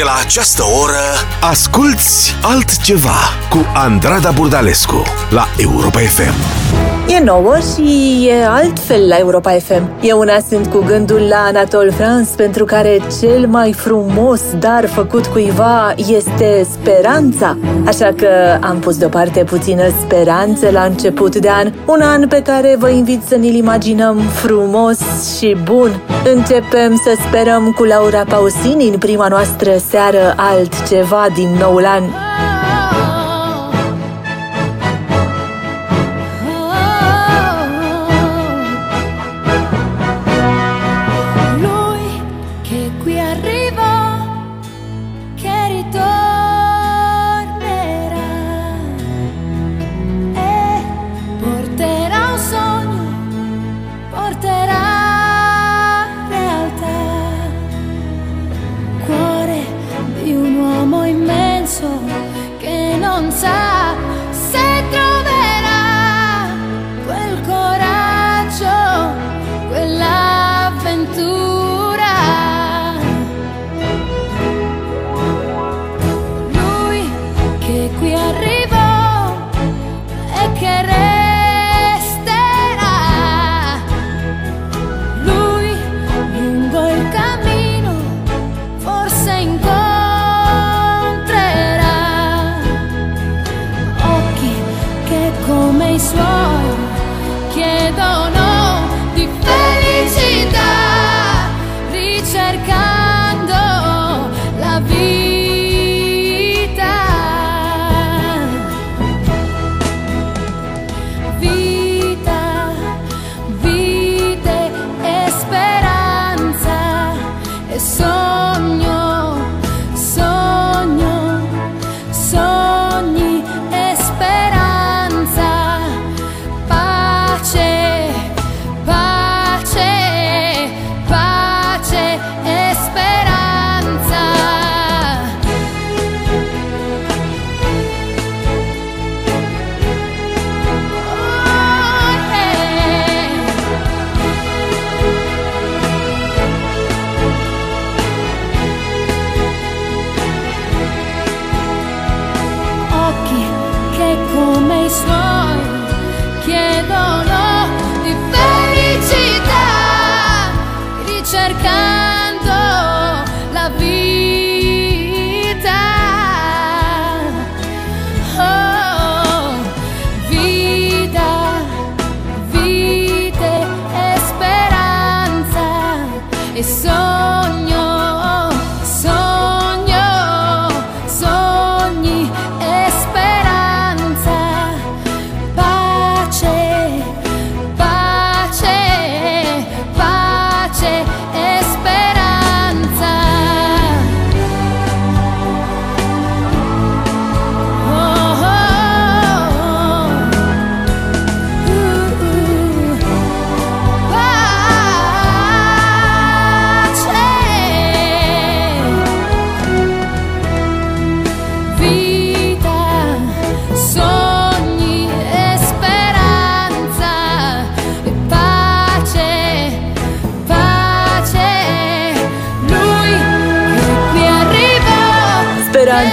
De la această oră Asculți altceva Cu Andrada Burdalescu La Europa FM E nouă și e altfel la Europa FM. Eu una sunt cu gândul la Anatol France, pentru care cel mai frumos dar făcut cuiva este speranța. Așa că am pus deoparte puțină speranță la început de an, un an pe care vă invit să ne-l imaginăm frumos și bun. Începem să sperăm cu Laura Pausini în prima noastră seară altceva din noul an.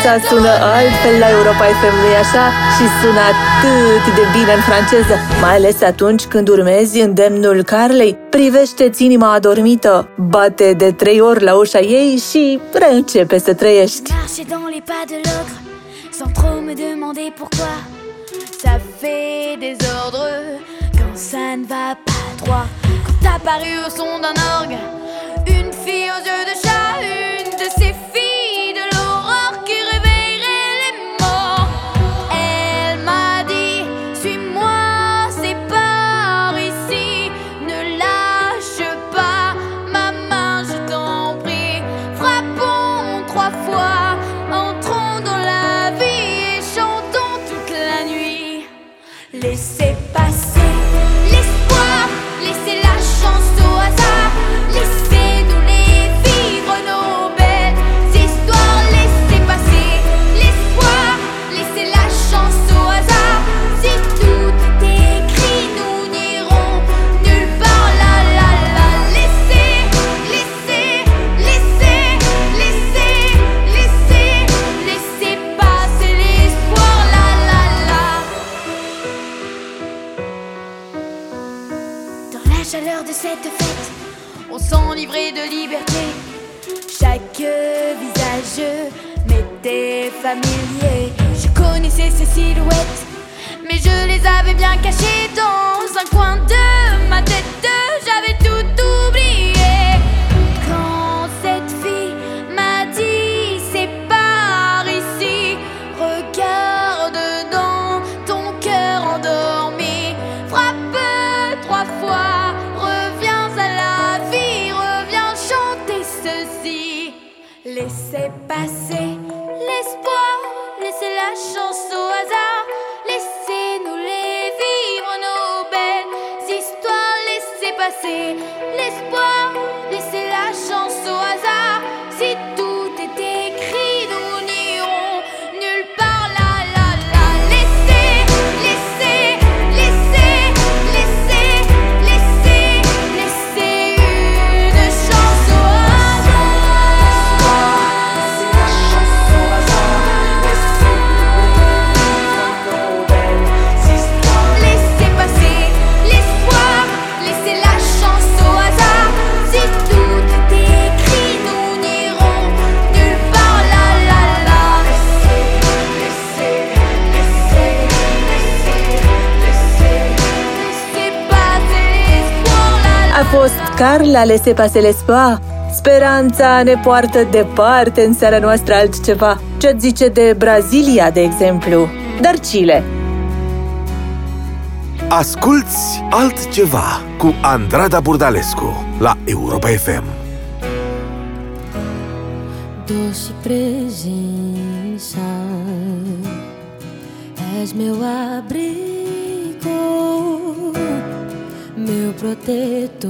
Speranța sună altfel la Europa FM, nu așa? Și sună atât de bine în franceză, mai ales atunci când urmezi îndemnul Carlei. Privește-ți inima adormită, bate de trei ori la ușa ei și reîncepe să trăiești. sans trop me demander pourquoi Ça fait désordre quand ça ne va pas droit Quand t'as paru au son d'un orgue Une fille aux yeux de chat, chaleur de cette fête, on s'enivrait de liberté. Chaque visage m'était familier. Je connaissais ces silhouettes, mais je les avais bien cachées dans un coin de ma tête. J'avais así les fost Carla Lesepa Selespa. Speranța ne poartă departe în seara noastră altceva. ce zice de Brazilia, de exemplu? Dar Chile. Asculți altceva cu Andrada Burdalescu la Europa FM. Doce presença, és meu abrigo. meu protetor,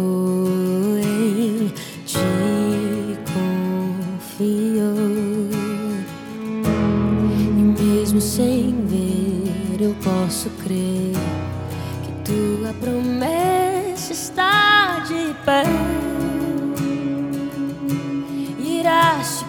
em ti confio. E mesmo sem ver, eu posso crer que tua promessa está de pé. Irás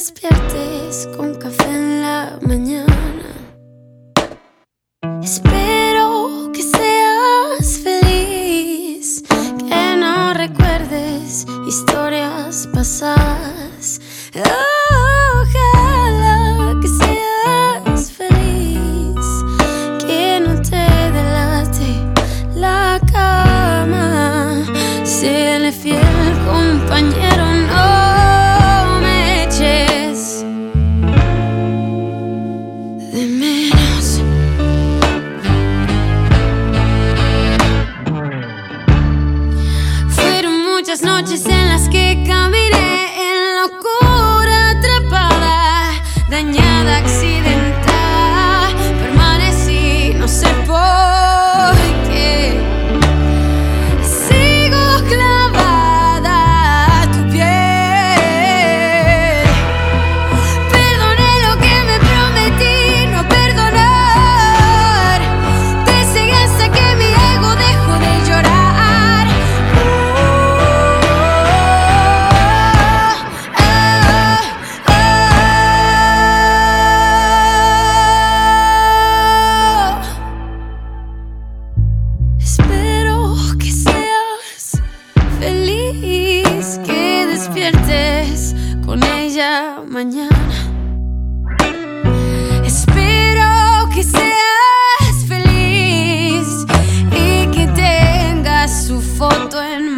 desesperado.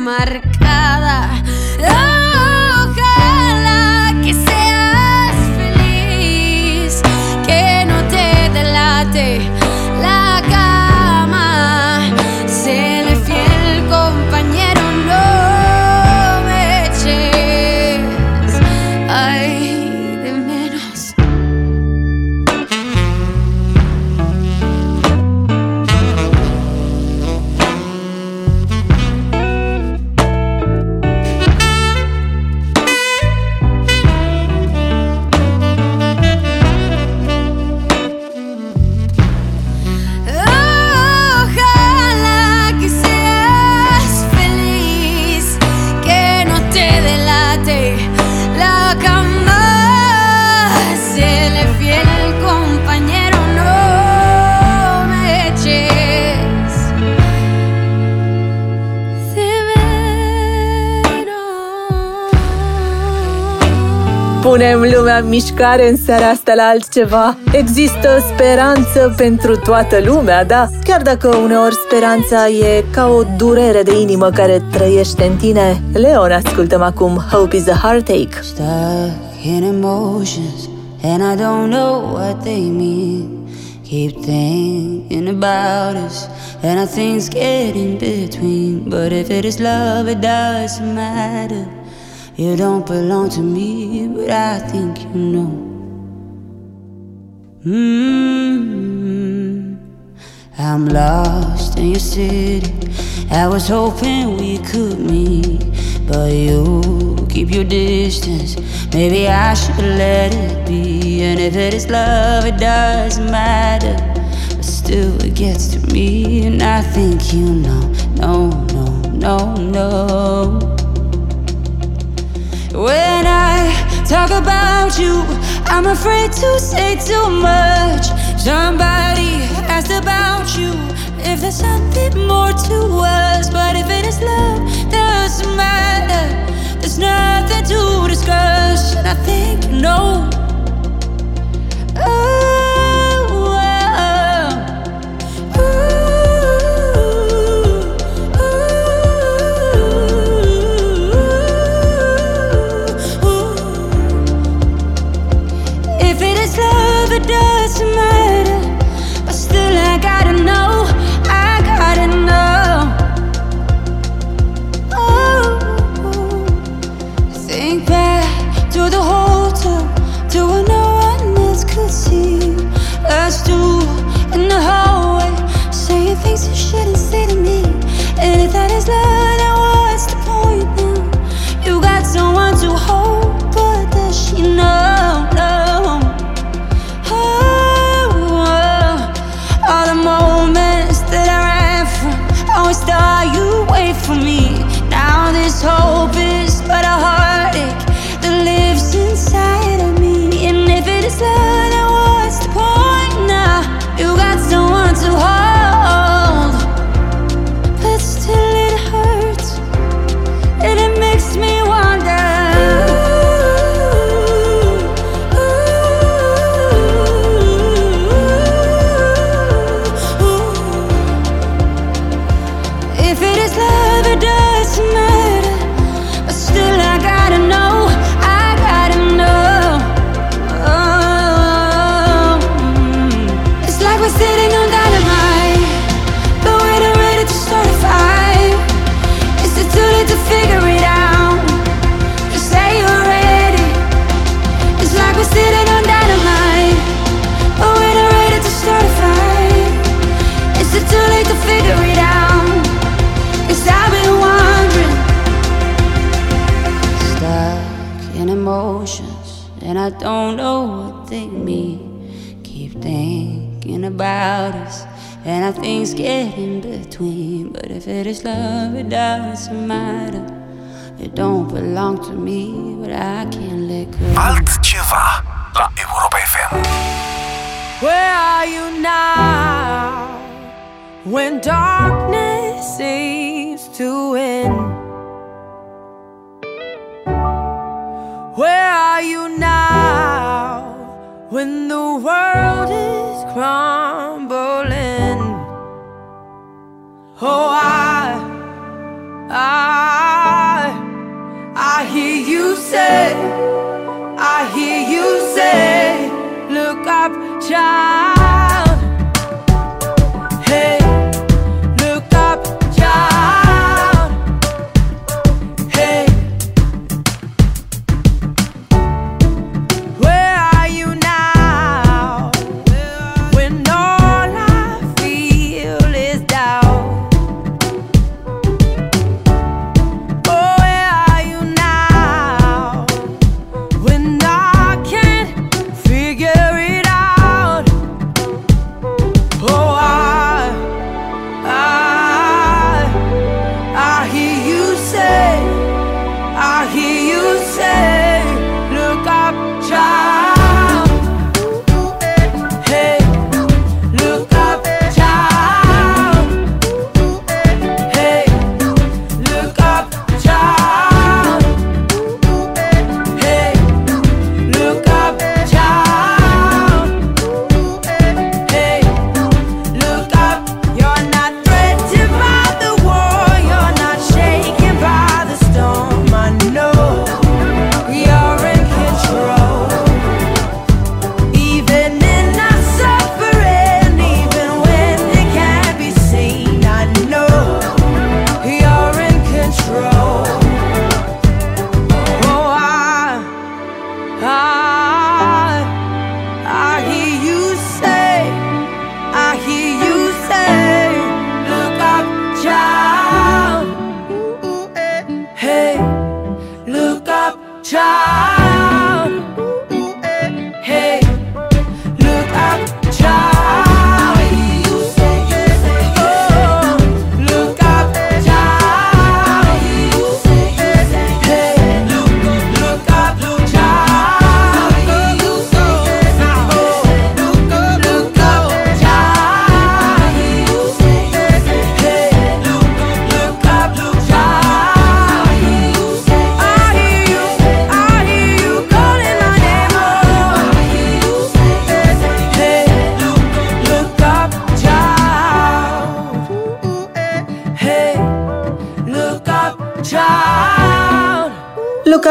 marcada. Mișcare în seara asta la altceva. Există speranță pentru toată lumea, da? Chiar dacă uneori speranța e ca o durere de inimă care trăiește în tine. Leon, ascultăm acum Hope is a Heartache. Stuck in emotions, and I don't know what they mean. Keep thinking about us, and I think's get in between. But if it is love, it doesn't matter. You don't belong to me, but I think you know. mm I'm lost in your city. I was hoping we could meet, but you keep your distance. Maybe I should let it be. And if it is love, it doesn't matter. But still, it gets to me, and I think you know. No, no, no, no. When I talk about you, I'm afraid to say too much. Somebody asked about you if there's something more to us. But if it is love, doesn't matter. There's nothing to discuss, and I think you know.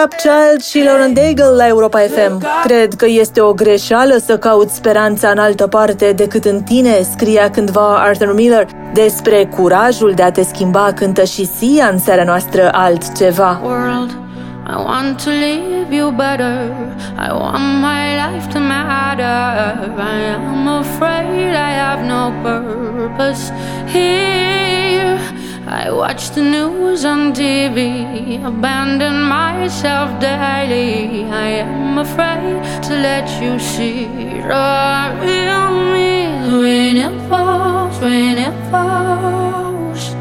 Child și Lauren Daigle la Europa FM. Cred că este o greșeală să cauți speranța în altă parte decât în tine, scria cândva Arthur Miller. Despre curajul de a te schimba cântă și Sia în seara noastră altceva. World. I want to live you better. I want my life to matter. I am afraid I have no purpose here. I watch the news on TV, abandon myself daily. I am afraid to let you see the real me when it falls, when it falls.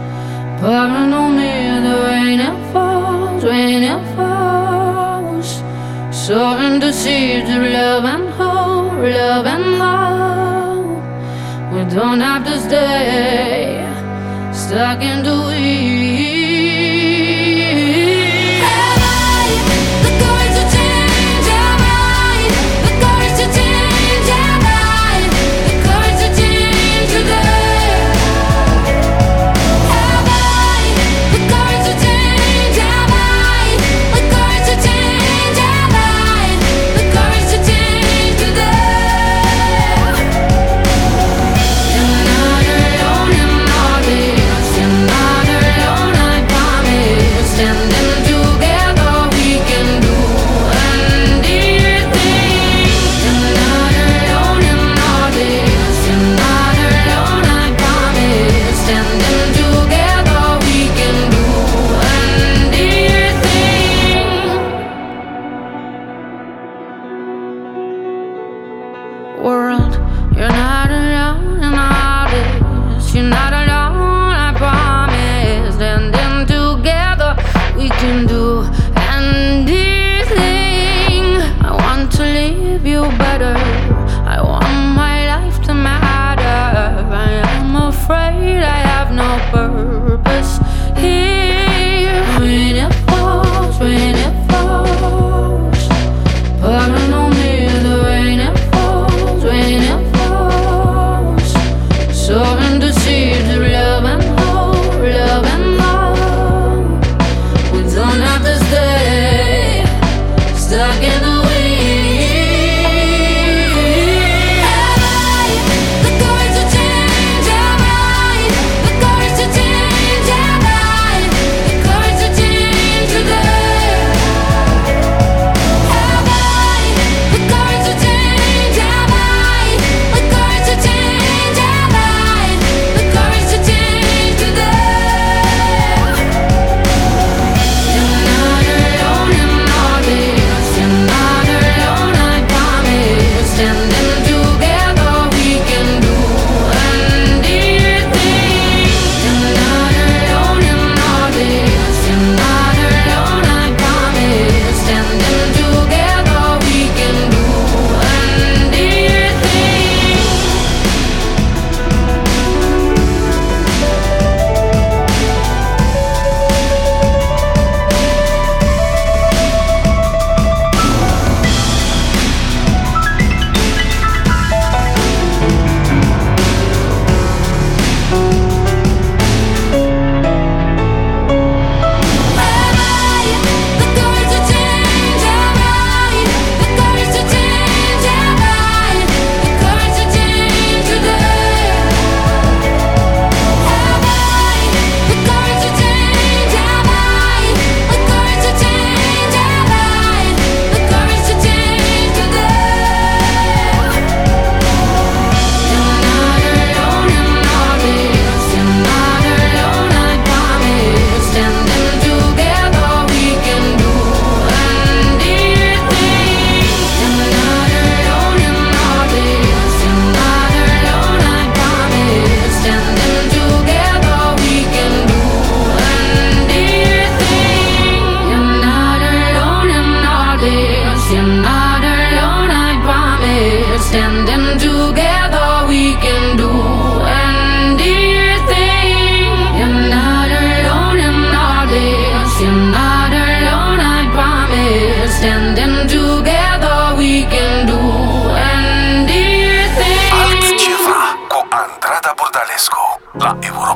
Pouring on me the rain it falls, when it falls. Soaring to seeds of love and hope, love and hope. We don't have to stay stuck in the weeds.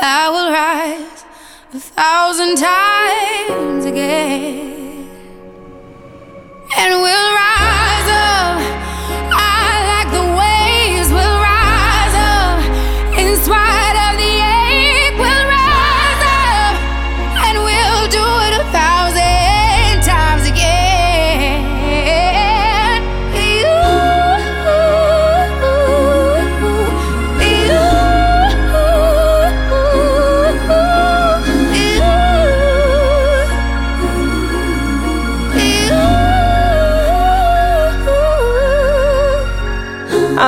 I will rise a thousand times again, and we'll rise up.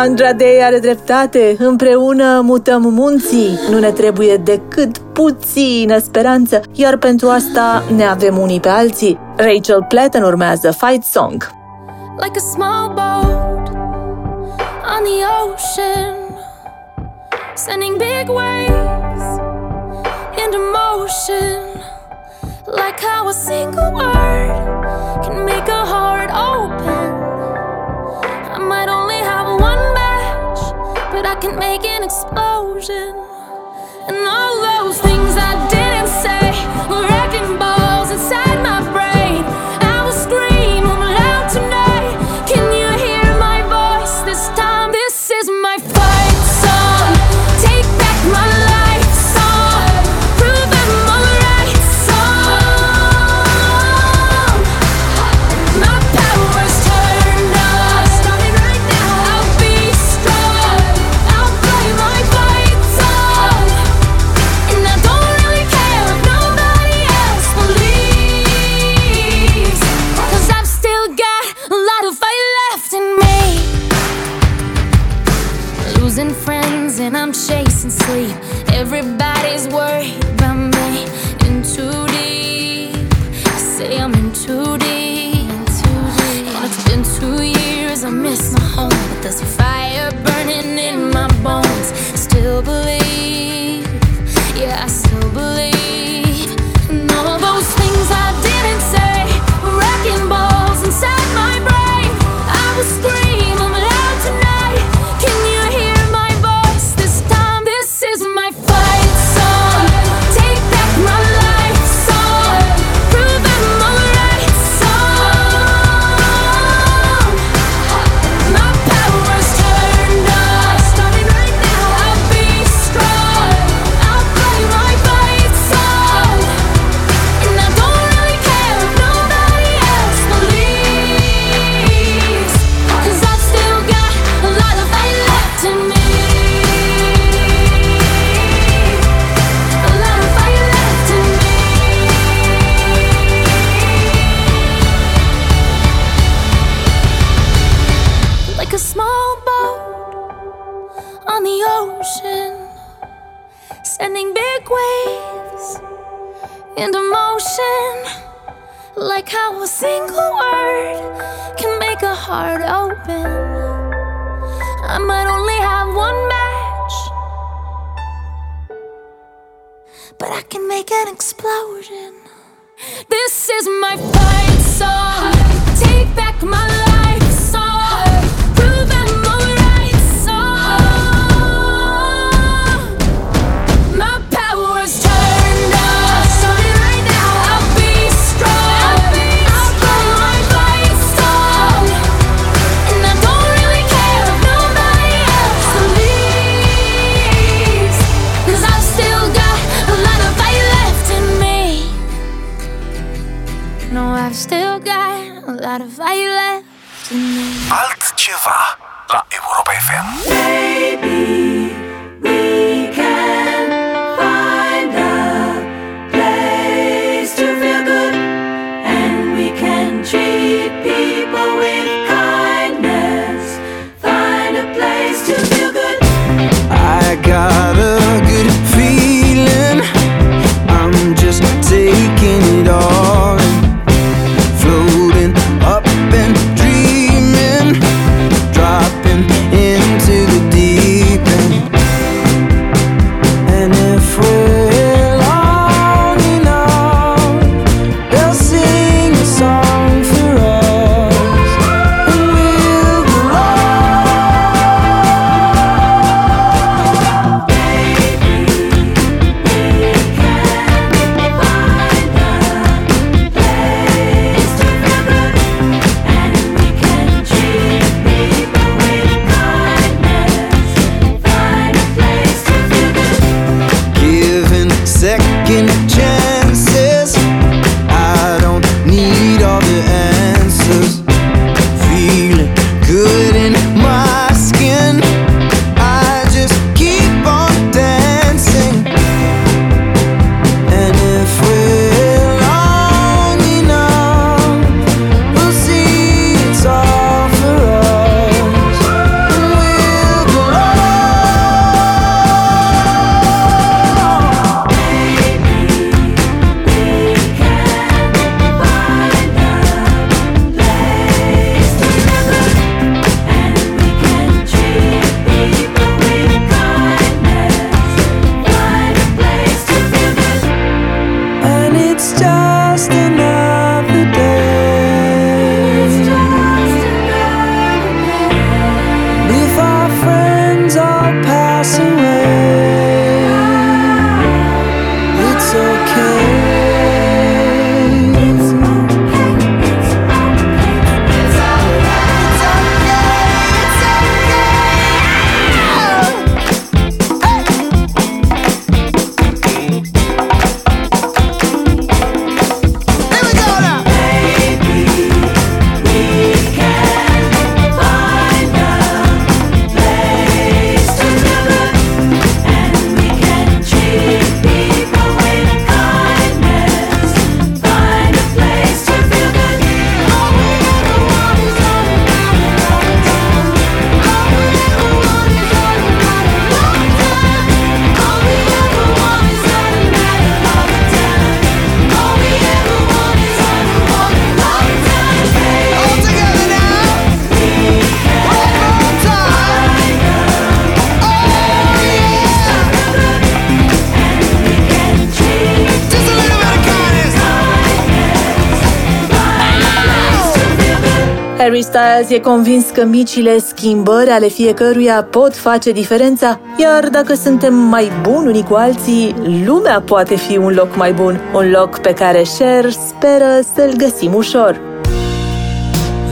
Andradei are dreptate, împreună mutăm munții, nu ne trebuie decât puțină speranță, iar pentru asta ne avem unii pe alții. Rachel Platten urmează Fight Song. Like a small boat on the ocean Sending big waves into motion Like how a single word can make a heart open can make an explosion. And all those things I sending big waves into motion. Like how a single word can make a heart open. I might only have one match, but I can make an explosion. This is my fight song. Take back my life Harry Styles e convins că micile schimbări ale fiecăruia pot face diferența, iar dacă suntem mai buni unii cu alții, lumea poate fi un loc mai bun, un loc pe care Cher speră să-l găsim ușor.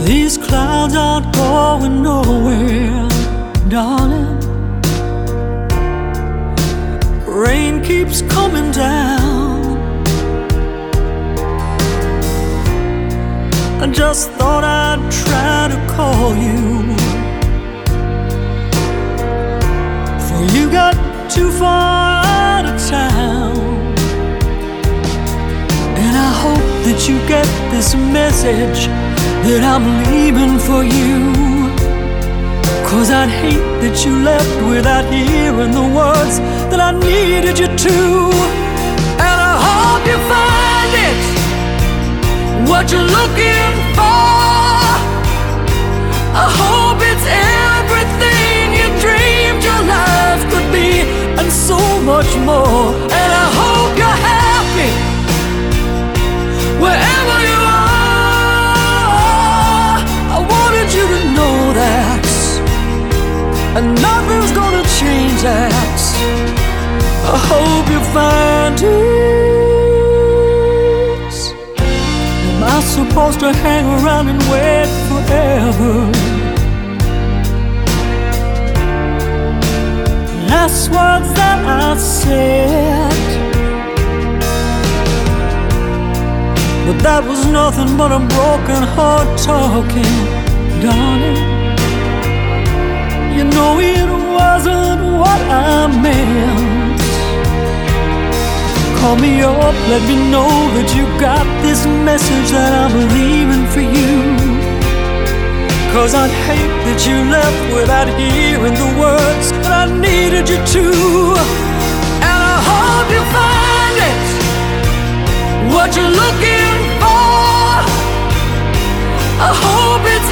These clouds aren't going nowhere, darling. Rain keeps coming down. I just thought I'd try to call you. For you got too far out of town. And I hope that you get this message that I'm leaving for you. Cause I'd hate that you left without hearing the words that I needed you to. And I hope you find it, what you're looking for. To hang around and wait forever? Last words that I said. But that was nothing but a broken heart talking, darling. You know it wasn't what I meant. Call me up, let me know that you got this message that I'm leaving for you. Cause I'd hate that you left without hearing the words that I needed you to. And I hope you find it, what you're looking for. I hope it's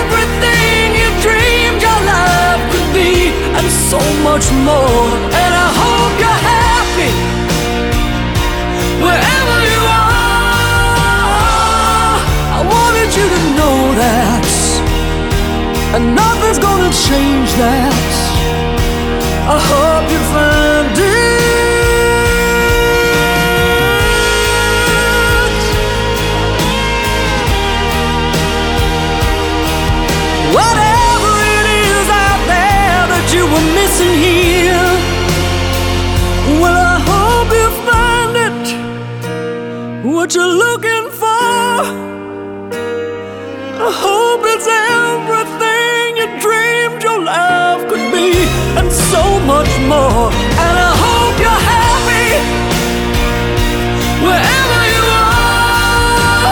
everything you dreamed your life could be, and so much more. And wherever you are. I wanted you to know that, and nothing's gonna change that. I hope you find it. Whatever it is out there that you were missing here, What you're looking for, I hope it's everything you dreamed your life could be, and so much more. And I hope you're happy wherever you are.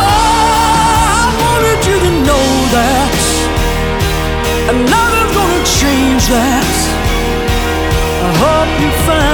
I wanted you to know that. And nothing's gonna change that. I hope you find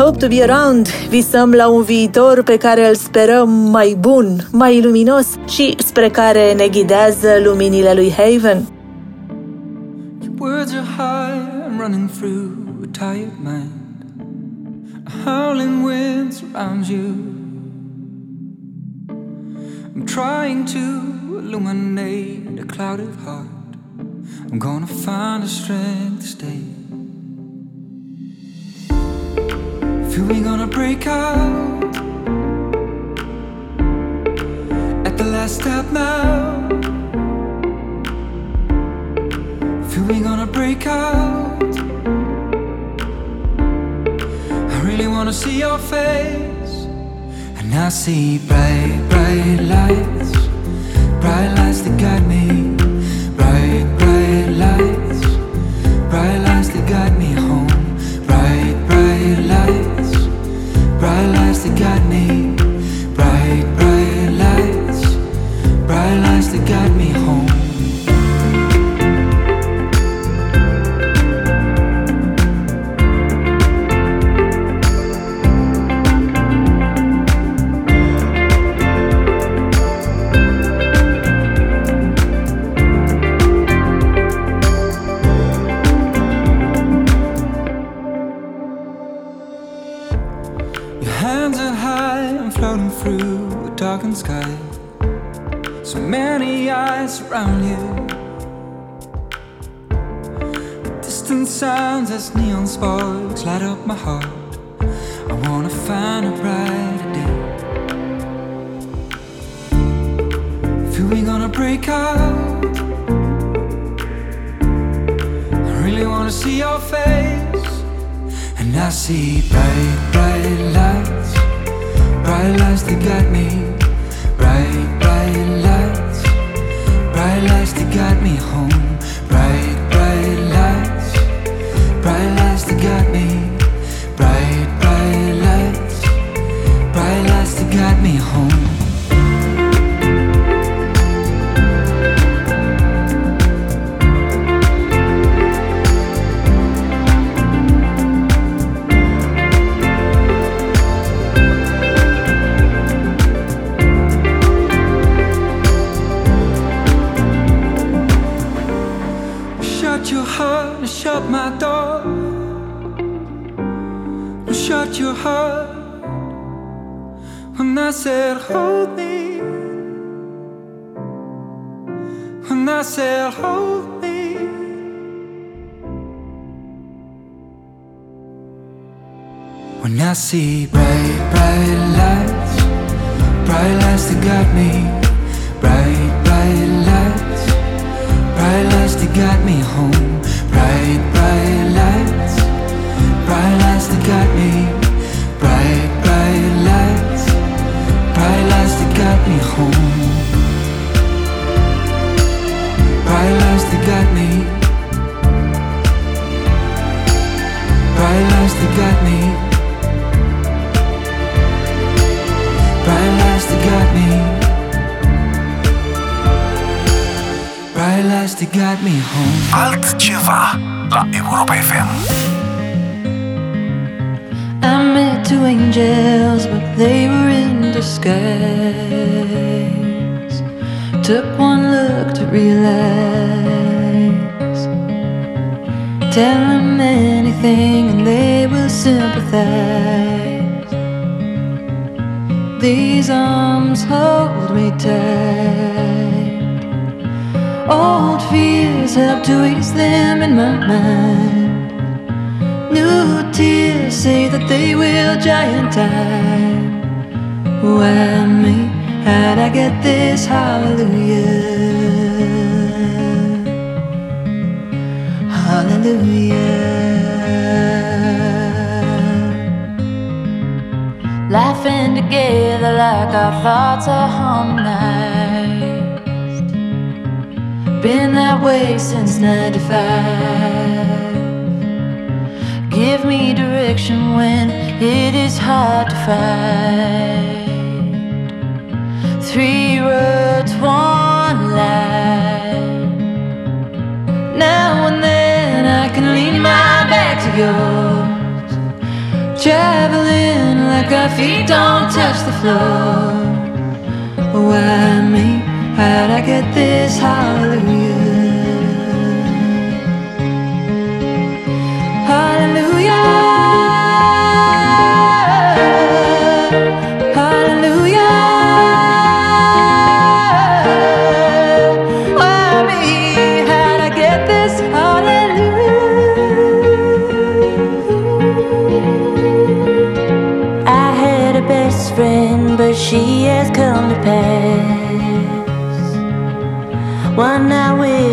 Hope to be around. Visăm la un viitor pe care îl sperăm mai bun, mai luminos și spre care ne ghidează luminile lui Haven. And shut my door. Shut your heart when I said hold me. When I said hold me. When I see bright, bright lights, bright lights that guide me, bright, bright lights, bright lights that guide me home, bright, bright lights, bright lights that guide me, bright, bright lights, bright lights that guide me home, bright lights that guide me, bright lights that guide me. Bright lights guide me home. Altceva la Europa FM. I met two angels, but they were in disguise. Took one look to realize. Tell them anything and they will sympathize. These arms hold me tight. Old fears help to ease them in my mind. New tears say that they will time. Why me? How'd I get this hallelujah? Hallelujah. Laughing together like our thoughts are harmonized. Been that way since 95 Give me direction when it is hard to find. Three roads, one line Now and then I can lean my back to yours. Traveling like our feet don't touch the floor. Why me? How'd I get this hallelujah?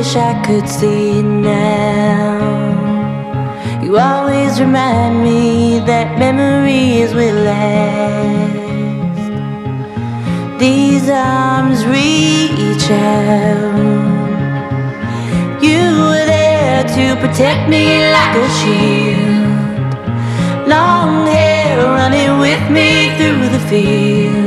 wish I could see it now. You always remind me that memories will last. These arms reach out. You were there to protect me like a shield. Long hair running with me through the field.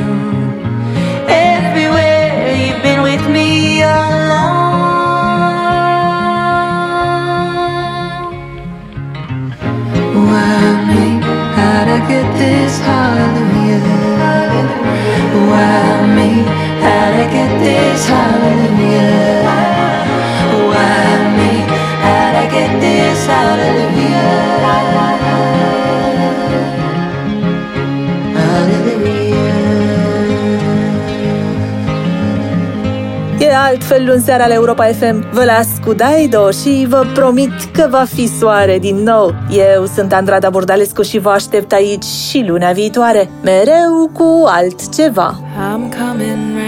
altfel luni seara la Europa FM. Vă las cu Daido și vă promit că va fi soare din nou. Eu sunt Andrada Bordalescu și vă aștept aici și luna viitoare, mereu cu altceva. I'm coming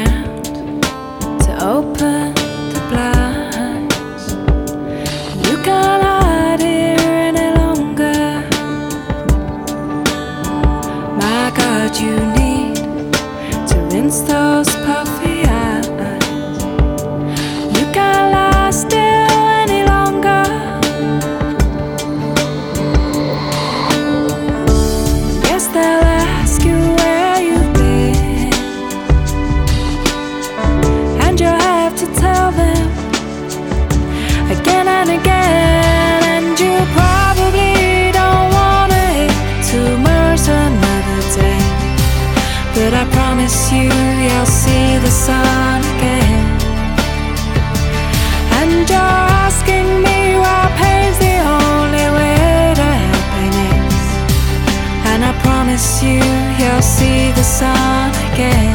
sun again. And you're asking me why pain's the only way to happiness. And I promise you, you'll see the sun again.